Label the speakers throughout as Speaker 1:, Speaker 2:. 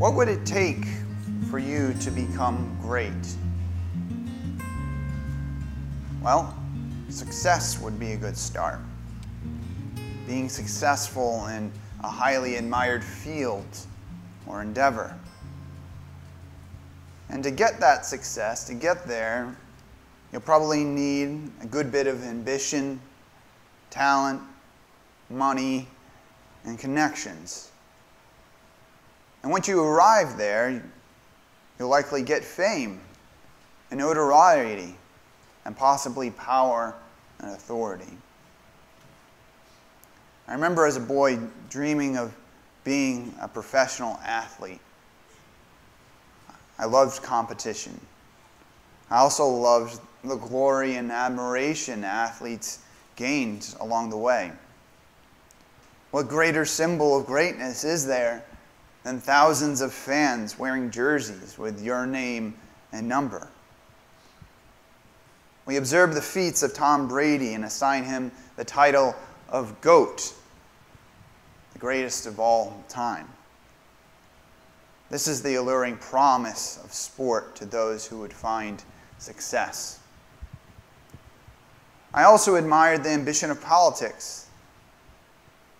Speaker 1: What would it take for you to become great? Well, success would be a good start. Being successful in a highly admired field or endeavor. And to get that success, to get there, you'll probably need a good bit of ambition, talent, money, and connections. And once you arrive there, you'll likely get fame and notoriety and possibly power and authority. I remember as a boy dreaming of being a professional athlete. I loved competition. I also loved the glory and admiration athletes gained along the way. What greater symbol of greatness is there than thousands of fans wearing jerseys with your name and number? We observe the feats of Tom Brady and assign him the title of GOAT, the greatest of all time. This is the alluring promise of sport to those who would find success. I also admired the ambition of politics,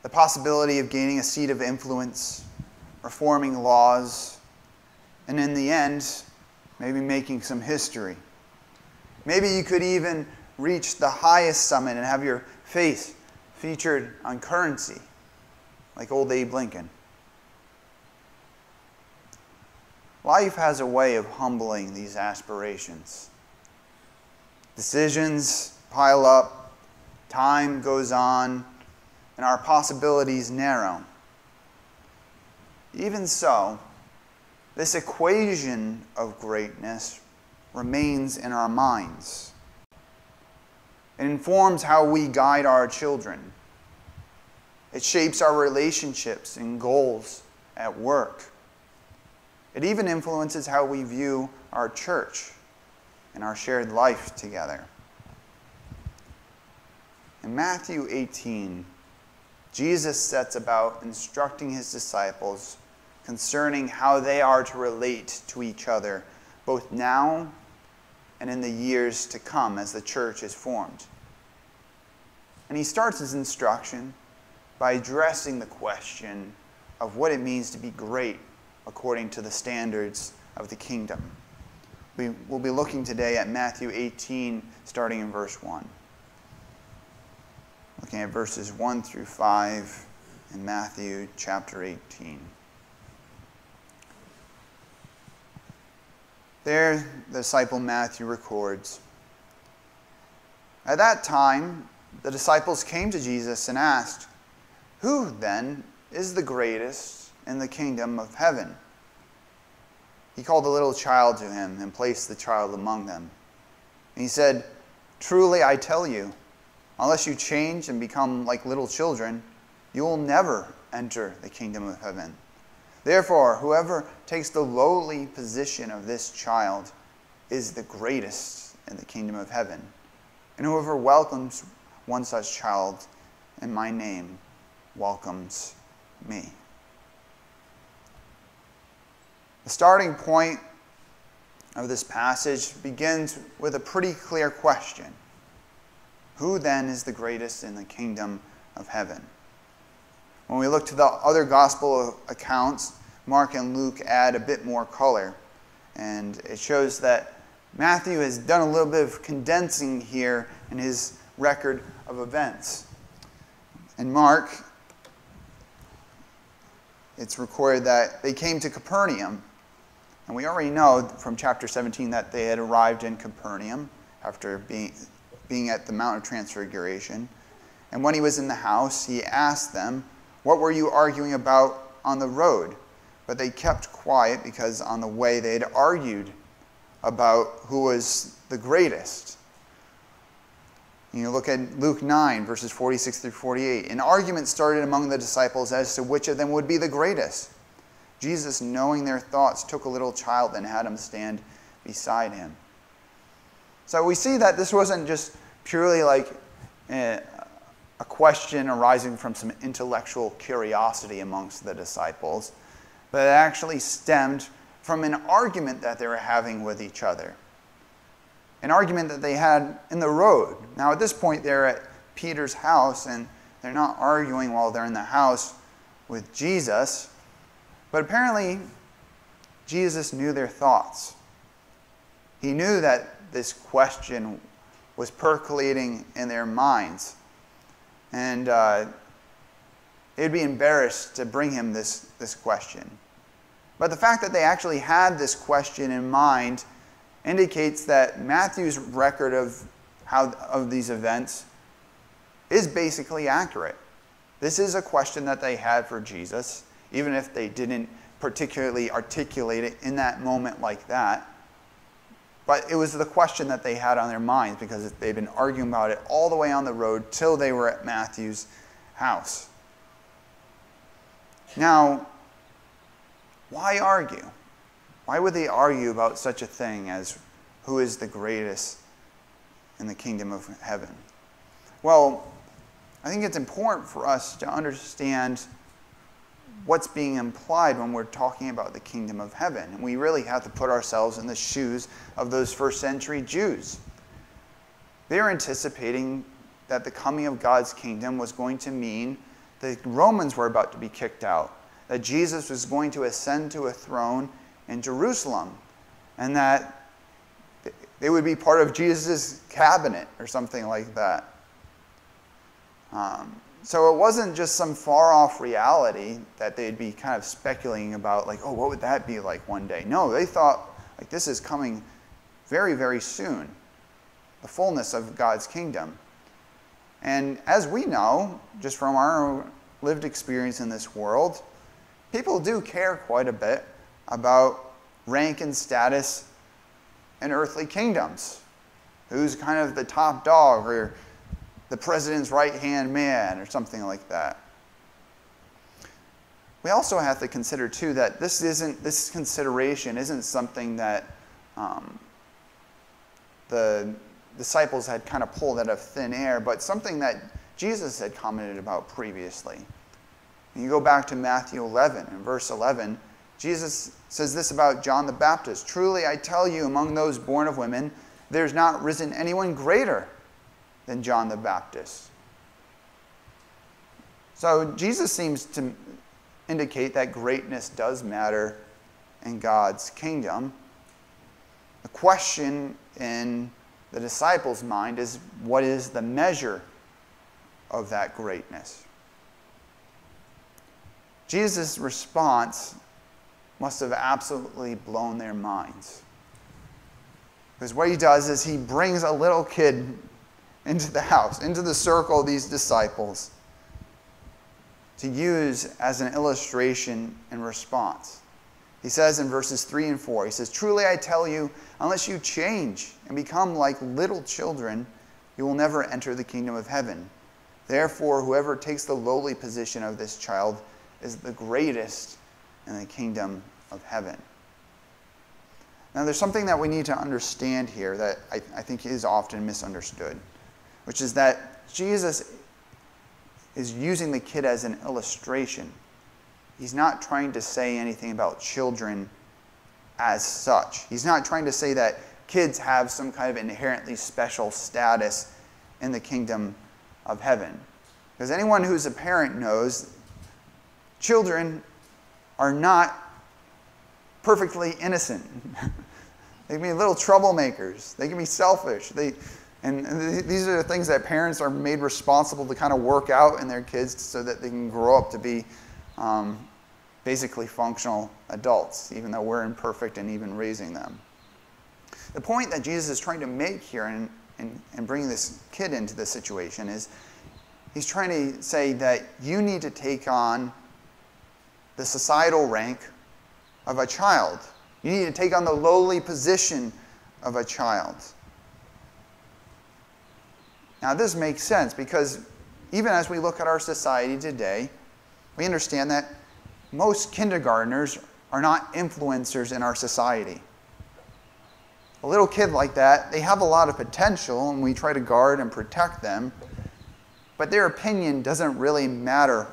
Speaker 1: the possibility of gaining a seat of influence, reforming laws, and in the end, maybe making some history. Maybe you could even reach the highest summit and have your face featured on currency, like old Abe Lincoln. Life has a way of humbling these aspirations. Decisions pile up, time goes on, and our possibilities narrow. Even so, this equation of greatness remains in our minds. It informs how we guide our children. It shapes our relationships and goals at work. It even influences how we view our church and our shared life together. In Matthew 18, Jesus sets about instructing his disciples concerning how they are to relate to each other, both now and in the years to come as the church is formed. And he starts his instruction by addressing the question of what it means to be great according to the standards of the kingdom. We will be looking today at Matthew 18, starting in verse 1. Looking at verses 1 through 5 in Matthew chapter 18. There, the disciple Matthew records At that time, the disciples came to Jesus and asked, Who then is the greatest in the kingdom of heaven? He called a little child to him and placed the child among them. And he said, Truly I tell you, unless you change and become like little children, you will never enter the kingdom of heaven. Therefore, whoever takes the lowly position of this child is the greatest in the kingdom of heaven. And whoever welcomes one such child in my name welcomes me. The starting point of this passage begins with a pretty clear question Who then is the greatest in the kingdom of heaven? When we look to the other gospel accounts, Mark and Luke add a bit more color. And it shows that Matthew has done a little bit of condensing here in his record of events. In Mark, it's recorded that they came to Capernaum. And we already know from chapter 17 that they had arrived in Capernaum after being, being at the Mount of Transfiguration. And when he was in the house, he asked them, what were you arguing about on the road? But they kept quiet because on the way they had argued about who was the greatest. You look at Luke 9, verses 46 through 48. An argument started among the disciples as to which of them would be the greatest. Jesus, knowing their thoughts, took a little child and had him stand beside him. So we see that this wasn't just purely like a, a question arising from some intellectual curiosity amongst the disciples, but it actually stemmed from an argument that they were having with each other. An argument that they had in the road. Now, at this point, they're at Peter's house and they're not arguing while they're in the house with Jesus, but apparently, Jesus knew their thoughts. He knew that this question was percolating in their minds. And uh, they'd be embarrassed to bring him this, this question. But the fact that they actually had this question in mind indicates that Matthew's record of, how, of these events is basically accurate. This is a question that they had for Jesus, even if they didn't particularly articulate it in that moment like that. But it was the question that they had on their minds because they'd been arguing about it all the way on the road till they were at Matthew's house. Now, why argue? Why would they argue about such a thing as who is the greatest in the kingdom of heaven? Well, I think it's important for us to understand what's being implied when we're talking about the kingdom of heaven. And we really have to put ourselves in the shoes of those first century Jews. They were anticipating that the coming of God's kingdom was going to mean the Romans were about to be kicked out, that Jesus was going to ascend to a throne in Jerusalem, and that they would be part of Jesus' cabinet or something like that. Um, so it wasn't just some far off reality that they'd be kind of speculating about, like, oh, what would that be like one day? No, they thought, like, this is coming very, very soon the fullness of God's kingdom. And as we know, just from our lived experience in this world, people do care quite a bit about rank and status in earthly kingdoms. Who's kind of the top dog or the president's right hand man or something like that. We also have to consider too that this isn't this consideration isn't something that um, the disciples had kind of pulled out of thin air, but something that Jesus had commented about previously. When you go back to Matthew 11 and verse 11, Jesus says this about John the Baptist Truly I tell you, among those born of women, there's not risen anyone greater than John the Baptist. So Jesus seems to indicate that greatness does matter in God's kingdom. The question in the disciples' mind is what is the measure of that greatness? Jesus' response must have absolutely blown their minds. Because what he does is he brings a little kid into the house, into the circle of these disciples to use as an illustration and response. He says in verses 3 and 4, he says, Truly I tell you, unless you change and become like little children, you will never enter the kingdom of heaven. Therefore, whoever takes the lowly position of this child is the greatest in the kingdom of heaven. Now, there's something that we need to understand here that I, I think is often misunderstood which is that Jesus is using the kid as an illustration. He's not trying to say anything about children as such. He's not trying to say that kids have some kind of inherently special status in the kingdom of heaven. Because anyone who's a parent knows children are not perfectly innocent. they can be little troublemakers, they can be selfish. They, and these are the things that parents are made responsible to kind of work out in their kids so that they can grow up to be um, basically functional adults, even though we're imperfect in even raising them. The point that Jesus is trying to make here in, in, in bringing this kid into this situation is he's trying to say that you need to take on the societal rank of a child. You need to take on the lowly position of a child. Now, this makes sense because even as we look at our society today, we understand that most kindergartners are not influencers in our society. a little kid like that, they have a lot of potential, and we try to guard and protect them, but their opinion doesn't really matter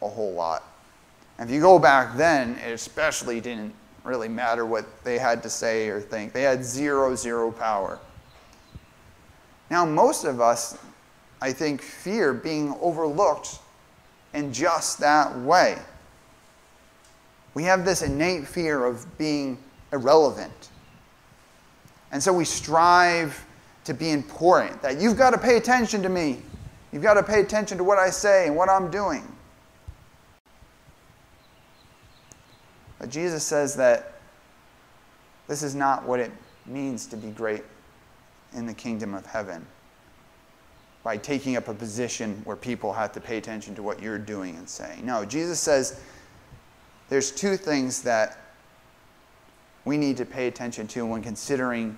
Speaker 1: a whole lot. If you go back then, it especially didn't really matter what they had to say or think. They had zero, zero power. Now, most of us, I think, fear being overlooked in just that way. We have this innate fear of being irrelevant. And so we strive to be important, that you've got to pay attention to me. You've got to pay attention to what I say and what I'm doing. But Jesus says that this is not what it means to be great in the kingdom of heaven by taking up a position where people have to pay attention to what you're doing and saying. No, Jesus says there's two things that we need to pay attention to when considering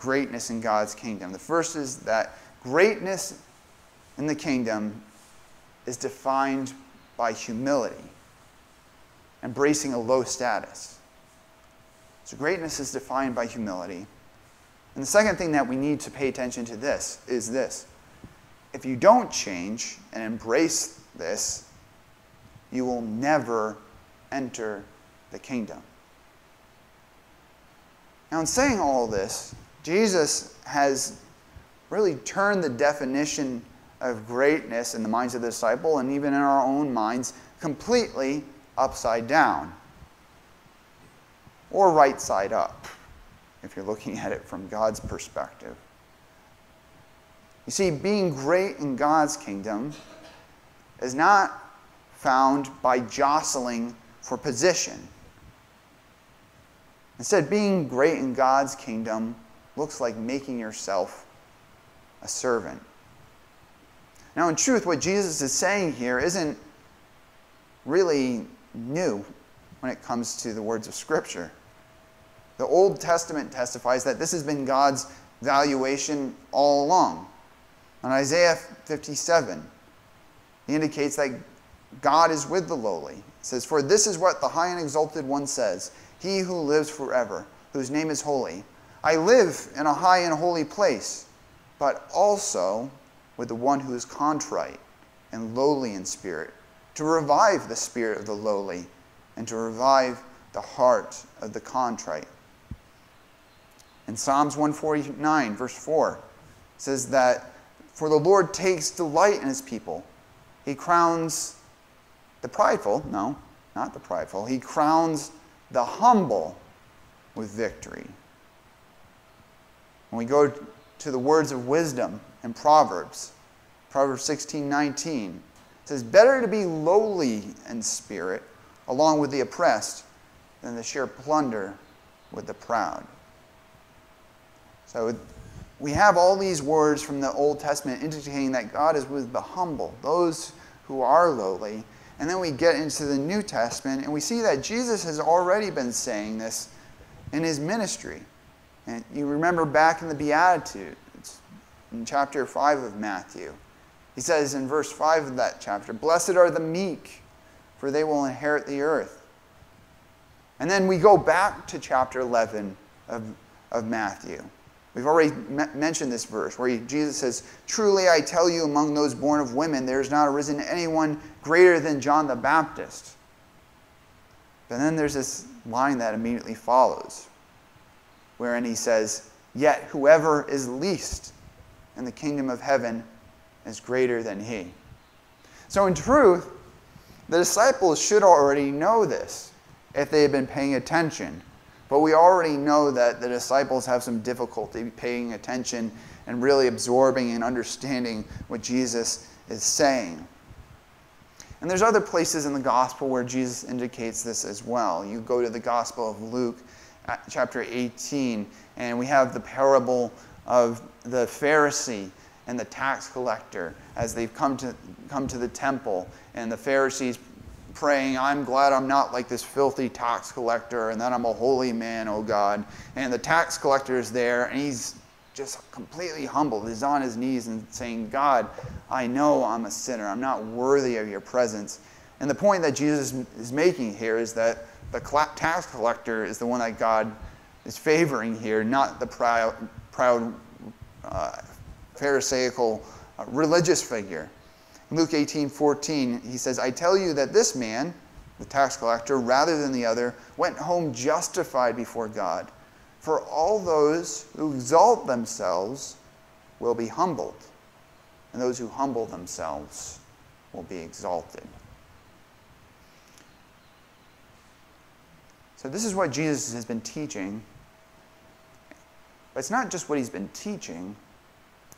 Speaker 1: greatness in God's kingdom. The first is that greatness in the kingdom is defined by humility embracing a low status. So greatness is defined by humility. And the second thing that we need to pay attention to this is this. If you don't change and embrace this, you will never enter the kingdom. Now, in saying all this, Jesus has really turned the definition of greatness in the minds of the disciple and even in our own minds completely upside down or right side up, if you're looking at it from God's perspective. You see, being great in God's kingdom is not found by jostling for position. Instead, being great in God's kingdom looks like making yourself a servant. Now, in truth, what Jesus is saying here isn't really new when it comes to the words of Scripture. The Old Testament testifies that this has been God's valuation all along. On Isaiah 57, he indicates that God is with the lowly. It says, For this is what the high and exalted one says He who lives forever, whose name is holy. I live in a high and holy place, but also with the one who is contrite and lowly in spirit to revive the spirit of the lowly, and to revive the heart of the contrite. In Psalms 149, verse 4, says that, For the Lord takes delight in his people. He crowns the prideful, no, not the prideful, he crowns the humble with victory. When we go to the words of wisdom in Proverbs, Proverbs 16 19, says, Better to be lowly in spirit along with the oppressed than to share plunder with the proud. So we have all these words from the Old Testament indicating that God is with the humble, those who are lowly. And then we get into the New Testament and we see that Jesus has already been saying this in his ministry. And you remember back in the Beatitudes, in chapter 5 of Matthew. He says in verse 5 of that chapter, Blessed are the meek, for they will inherit the earth. And then we go back to chapter 11 of, of Matthew. We've already mentioned this verse where he, Jesus says, Truly I tell you, among those born of women, there has not arisen anyone greater than John the Baptist. But then there's this line that immediately follows, wherein he says, Yet whoever is least in the kingdom of heaven is greater than he. So, in truth, the disciples should already know this if they had been paying attention. But we already know that the disciples have some difficulty paying attention and really absorbing and understanding what Jesus is saying. And there's other places in the gospel where Jesus indicates this as well. You go to the Gospel of Luke, uh, chapter 18, and we have the parable of the Pharisee and the tax collector as they've come to, come to the temple, and the Pharisees praying, I'm glad I'm not like this filthy tax collector, and that I'm a holy man, oh God. And the tax collector is there, and he's just completely humbled. He's on his knees and saying, God, I know I'm a sinner. I'm not worthy of your presence. And the point that Jesus is making here is that the tax collector is the one that God is favoring here, not the proud, proud uh, Pharisaical uh, religious figure. Luke 18 14, he says, I tell you that this man, the tax collector, rather than the other, went home justified before God. For all those who exalt themselves will be humbled, and those who humble themselves will be exalted. So, this is what Jesus has been teaching. But it's not just what he's been teaching,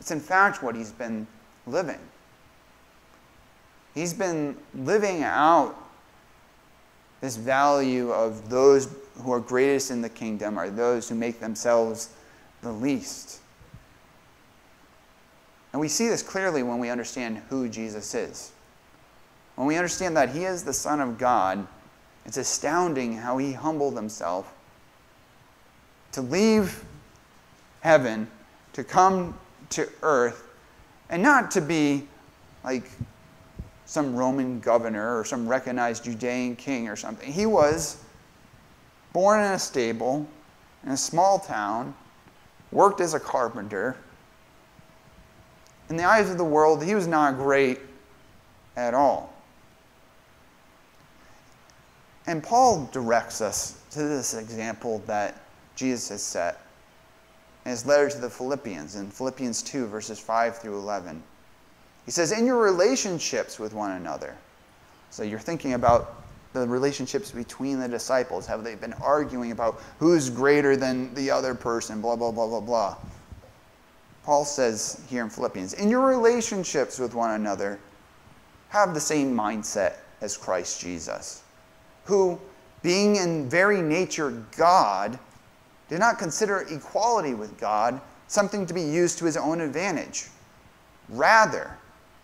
Speaker 1: it's in fact what he's been living. He's been living out this value of those who are greatest in the kingdom are those who make themselves the least. And we see this clearly when we understand who Jesus is. When we understand that he is the Son of God, it's astounding how he humbled himself to leave heaven, to come to earth, and not to be like some Roman governor or some recognized Judean king or something. He was born in a stable in a small town, worked as a carpenter. In the eyes of the world, he was not great at all. And Paul directs us to this example that Jesus has set in his letter to the Philippians in Philippians 2, verses 5 through 11. He says, In your relationships with one another. So you're thinking about the relationships between the disciples. Have they been arguing about who's greater than the other person? Blah, blah, blah, blah, blah. Paul says here in Philippians, In your relationships with one another, have the same mindset as Christ Jesus, who, being in very nature God, did not consider equality with God something to be used to his own advantage. Rather,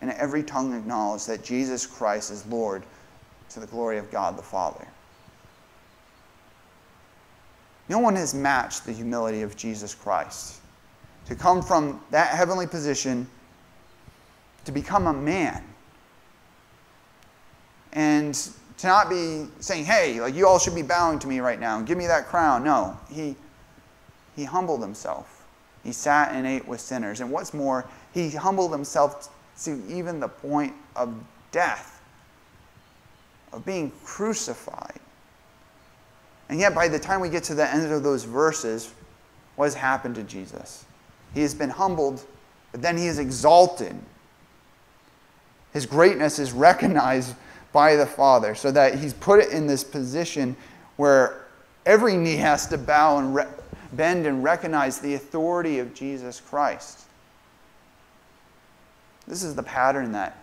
Speaker 1: and every tongue acknowledge that Jesus Christ is Lord to the glory of God the Father. No one has matched the humility of Jesus Christ. To come from that heavenly position to become a man and to not be saying, hey, like you all should be bowing to me right now and give me that crown. No, he, he humbled himself. He sat and ate with sinners. And what's more, he humbled himself to even the point of death, of being crucified. And yet, by the time we get to the end of those verses, what has happened to Jesus? He has been humbled, but then he is exalted. His greatness is recognized by the Father, so that he's put it in this position where every knee has to bow and re- bend and recognize the authority of Jesus Christ. This is the pattern that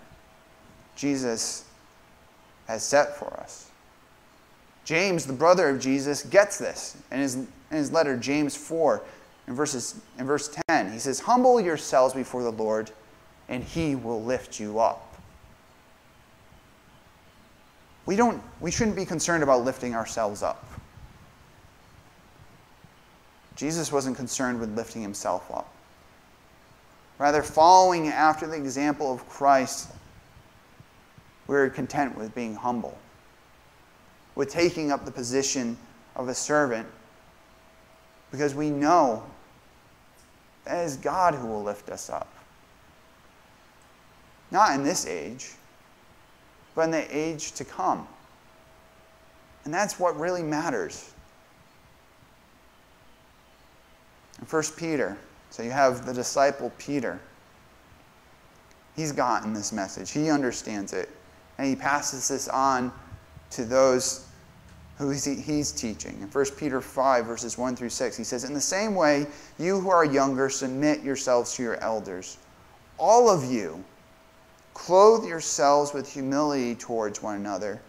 Speaker 1: Jesus has set for us. James, the brother of Jesus, gets this in his, in his letter, James 4, in, verses, in verse 10. He says, Humble yourselves before the Lord, and he will lift you up. We, don't, we shouldn't be concerned about lifting ourselves up. Jesus wasn't concerned with lifting himself up. Rather, following after the example of Christ, we're content with being humble, with taking up the position of a servant, because we know that it is God who will lift us up. Not in this age, but in the age to come. And that's what really matters. In 1 Peter, so you have the disciple Peter. He's gotten this message, he understands it, and he passes this on to those who he's teaching. In 1 Peter 5, verses 1 through 6, he says, In the same way, you who are younger, submit yourselves to your elders. All of you, Clothe yourselves with humility towards one another,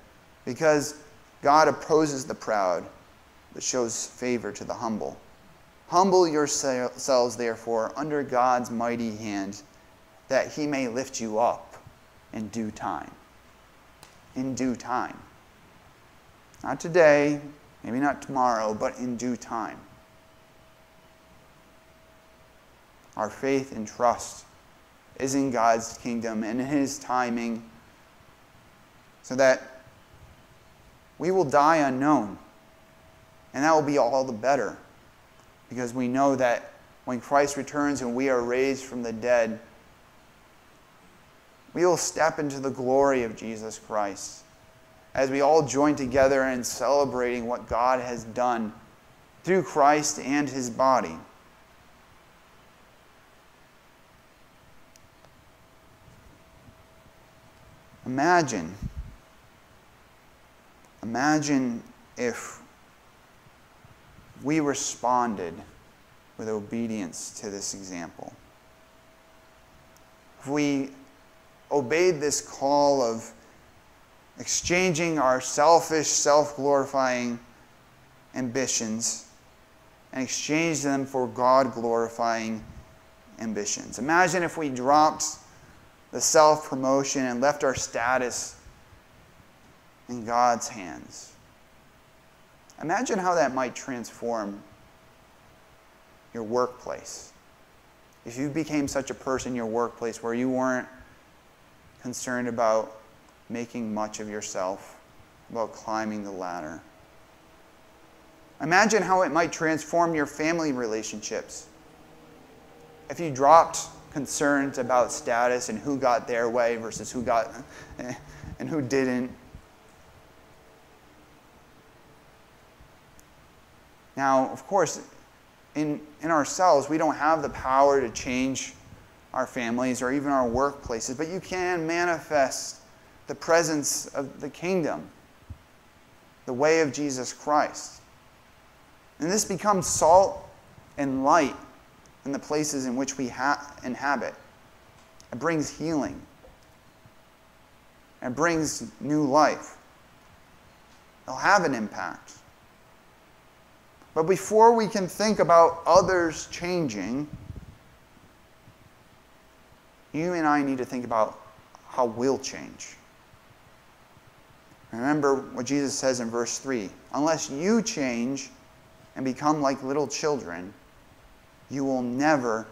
Speaker 1: because God opposes the proud, but shows favor to the humble. Humble yourselves, therefore, under God's mighty hand, that he may lift you up in due time. In due time. Not today, maybe not tomorrow, but in due time. Our faith and trust is in God's kingdom and in his timing, so that we will die unknown. And that will be all the better because we know that when Christ returns and we are raised from the dead, we will step into the glory of Jesus Christ as we all join together in celebrating what God has done through Christ and his body. Imagine, imagine if we responded with obedience to this example. If we obeyed this call of exchanging our selfish, self glorifying ambitions and exchanged them for God glorifying ambitions. Imagine if we dropped the self promotion and left our status in God's hands. Imagine how that might transform your workplace. If you became such a person in your workplace where you weren't concerned about making much of yourself, about climbing the ladder. Imagine how it might transform your family relationships. If you dropped concerns about status and who got their way versus who got and who didn't, Now, of course, in, in ourselves, we don't have the power to change our families or even our workplaces, but you can manifest the presence of the kingdom, the way of Jesus Christ. And this becomes salt and light in the places in which we ha- inhabit. It brings healing, it brings new life. It'll have an impact. But before we can think about others changing, you and I need to think about how we'll change. Remember what Jesus says in verse 3 Unless you change and become like little children, you will never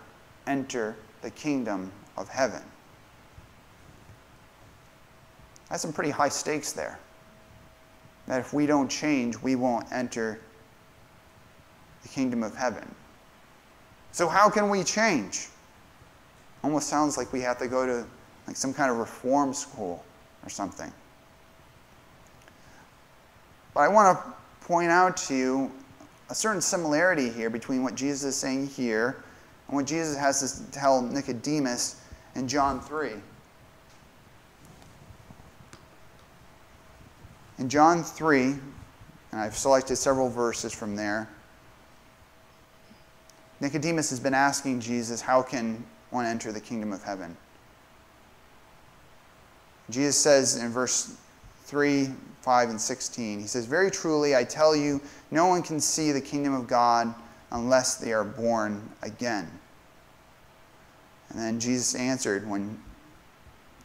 Speaker 1: enter the kingdom of heaven. That's some pretty high stakes there. That if we don't change, we won't enter the kingdom of heaven. So, how can we change? Almost sounds like we have to go to like some kind of reform school or something. But I want to point out to you a certain similarity here between what Jesus is saying here and what Jesus has to tell Nicodemus in John 3. In John 3, and I've selected several verses from there, Nicodemus has been asking Jesus, How can one enter the kingdom of heaven? Jesus says in verse 3, 5, and 16, He says, Very truly, I tell you, no one can see the kingdom of God unless they are born again. And then Jesus answered when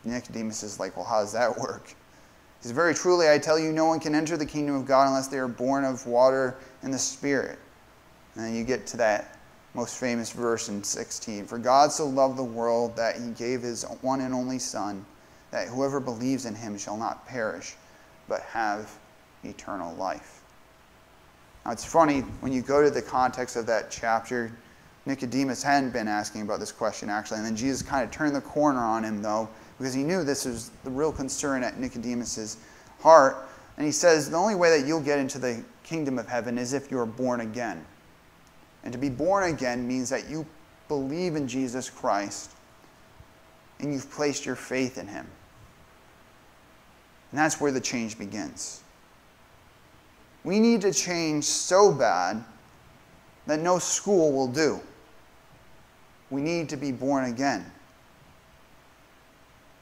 Speaker 1: Nicodemus is like, Well, how does that work? He says, Very truly, I tell you, no one can enter the kingdom of God unless they are born of water and the Spirit. And then you get to that most famous verse in 16. For God so loved the world that he gave his one and only Son, that whoever believes in him shall not perish, but have eternal life. Now it's funny, when you go to the context of that chapter, Nicodemus hadn't been asking about this question actually, and then Jesus kind of turned the corner on him though, because he knew this was the real concern at Nicodemus's heart. And he says, The only way that you'll get into the kingdom of heaven is if you're born again. And to be born again means that you believe in Jesus Christ and you've placed your faith in him. And that's where the change begins. We need to change so bad that no school will do. We need to be born again.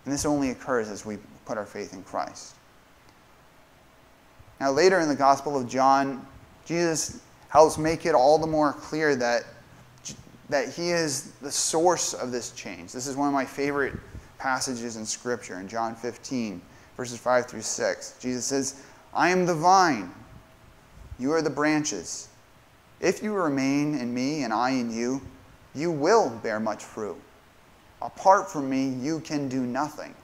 Speaker 1: And this only occurs as we put our faith in Christ. Now, later in the Gospel of John, Jesus helps make it all the more clear that, that He is the source of this change. This is one of my favorite passages in Scripture in John 15, verses 5 through 6. Jesus says, I am the vine, you are the branches. If you remain in me and I in you, you will bear much fruit. Apart from me, you can do nothing.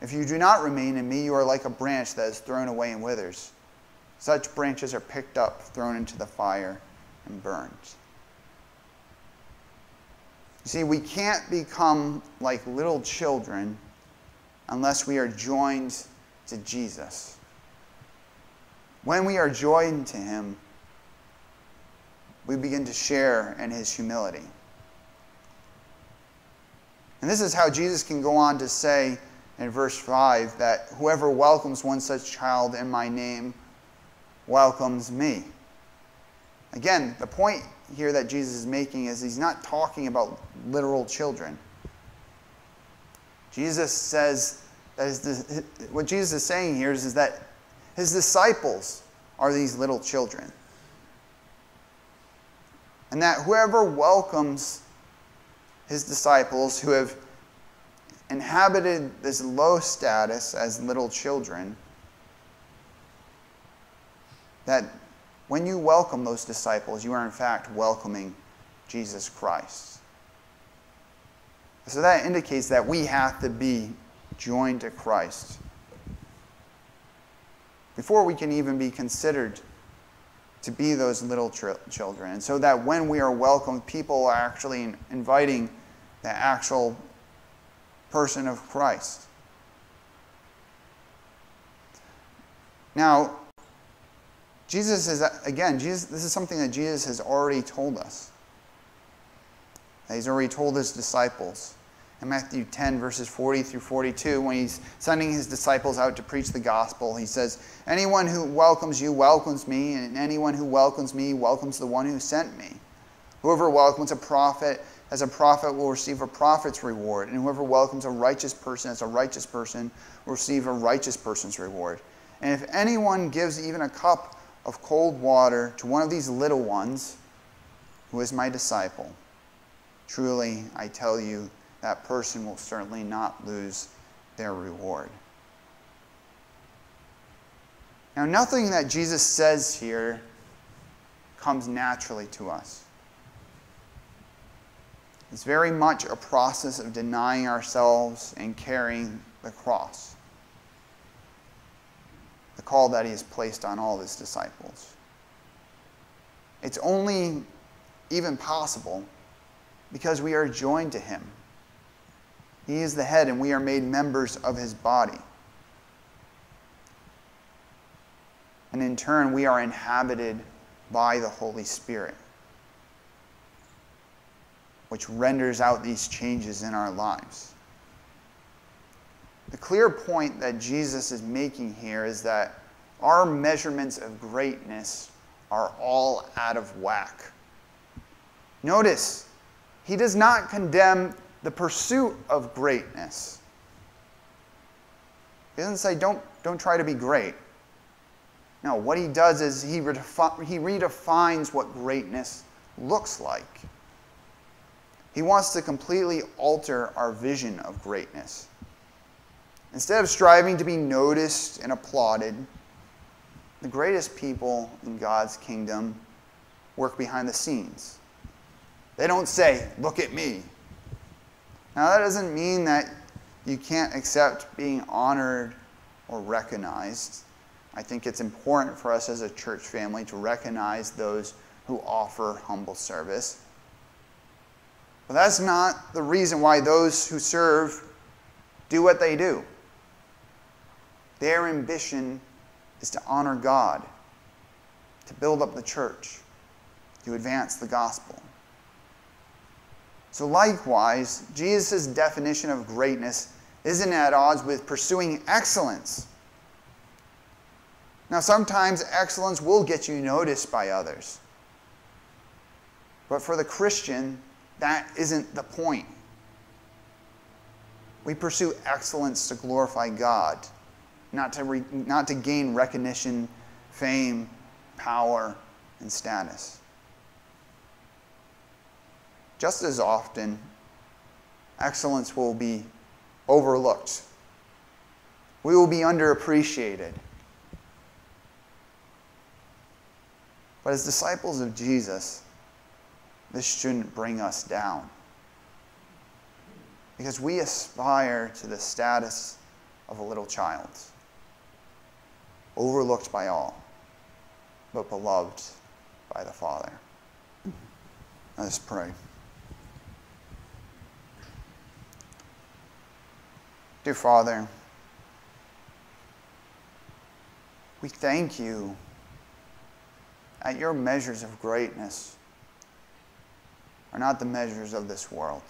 Speaker 1: If you do not remain in me, you are like a branch that is thrown away and withers. Such branches are picked up, thrown into the fire, and burned. You see, we can't become like little children unless we are joined to Jesus. When we are joined to Him, we begin to share in His humility. And this is how Jesus can go on to say in verse 5 that whoever welcomes one such child in my name welcomes me. Again, the point here that Jesus is making is he's not talking about literal children. Jesus says what Jesus is saying here is, is that his disciples are these little children. And that whoever welcomes his disciples who have inhabited this low status as little children, that when you welcome those disciples, you are in fact welcoming Jesus Christ. So that indicates that we have to be joined to Christ before we can even be considered to be those little children. And so that when we are welcomed, people are actually inviting the actual person of Christ. Now, Jesus is, again, Jesus, this is something that Jesus has already told us. He's already told his disciples. In Matthew 10, verses 40 through 42, when he's sending his disciples out to preach the gospel, he says, Anyone who welcomes you welcomes me, and anyone who welcomes me welcomes the one who sent me. Whoever welcomes a prophet as a prophet will receive a prophet's reward, and whoever welcomes a righteous person as a righteous person will receive a righteous person's reward. And if anyone gives even a cup of cold water to one of these little ones who is my disciple, truly I tell you, that person will certainly not lose their reward. Now, nothing that Jesus says here comes naturally to us. It's very much a process of denying ourselves and carrying the cross. The call that he has placed on all his disciples. It's only even possible because we are joined to him. He is the head, and we are made members of his body. And in turn, we are inhabited by the Holy Spirit which renders out these changes in our lives. The clear point that Jesus is making here is that our measurements of greatness are all out of whack. Notice, he does not condemn the pursuit of greatness. He doesn't say, don't, don't try to be great. No, what he does is he, redefi- he redefines what greatness looks like. He wants to completely alter our vision of greatness. Instead of striving to be noticed and applauded, the greatest people in God's kingdom work behind the scenes. They don't say, Look at me. Now, that doesn't mean that you can't accept being honored or recognized. I think it's important for us as a church family to recognize those who offer humble service. But that's not the reason why those who serve do what they do. Their ambition is to honor God, to build up the church, to advance the gospel. So, likewise, Jesus' definition of greatness isn't at odds with pursuing excellence. Now, sometimes excellence will get you noticed by others. But for the Christian, that isn't the point. We pursue excellence to glorify God, not to, re, not to gain recognition, fame, power, and status. Just as often, excellence will be overlooked. We will be underappreciated. But as disciples of Jesus, this shouldn't bring us down. Because we aspire to the status of a little child, overlooked by all, but beloved by the Father. Let us pray. Dear Father, we thank you at your measures of greatness are not the measures of this world.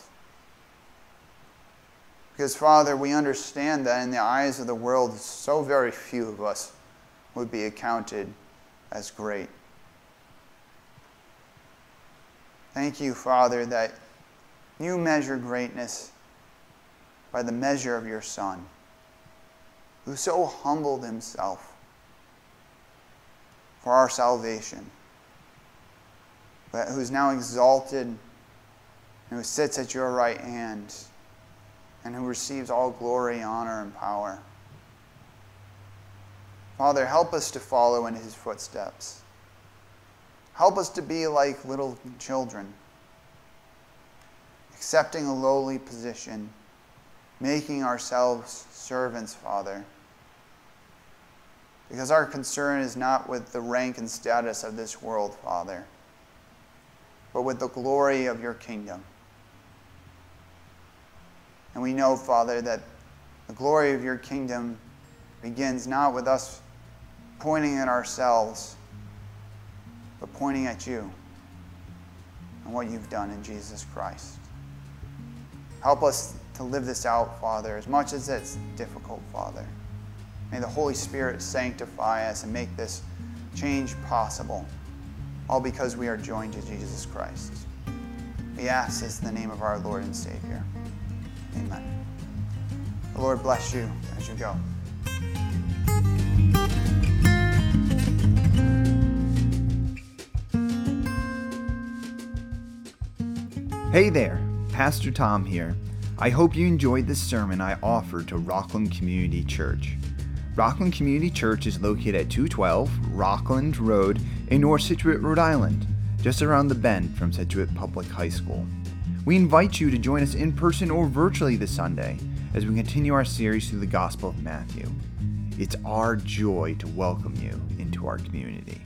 Speaker 1: Because, Father, we understand that in the eyes of the world, so very few of us would be accounted as great. Thank you, Father, that you measure greatness by the measure of your Son, who so humbled himself for our salvation, but who is now exalted and who sits at your right hand and who receives all glory, honor, and power. Father, help us to follow in his footsteps. Help us to be like little children, accepting a lowly position, making ourselves servants, Father. Because our concern is not with the rank and status of this world, Father, but with the glory of your kingdom. And we know, Father, that the glory of your kingdom begins not with us pointing at ourselves, but pointing at you and what you've done in Jesus Christ. Help us to live this out, Father, as much as it's difficult, Father. May the Holy Spirit sanctify us and make this change possible, all because we are joined to Jesus Christ. We ask this in the name of our Lord and Savior. Amen. The Lord bless you as you go.
Speaker 2: Hey there, Pastor Tom here. I hope you enjoyed this sermon I offered to Rockland Community Church. Rockland Community Church is located at 212 Rockland Road in North Scituate, Rhode Island, just around the bend from Scituate Public High School. We invite you to join us in person or virtually this Sunday as we continue our series through the Gospel of Matthew. It's our joy to welcome you into our community.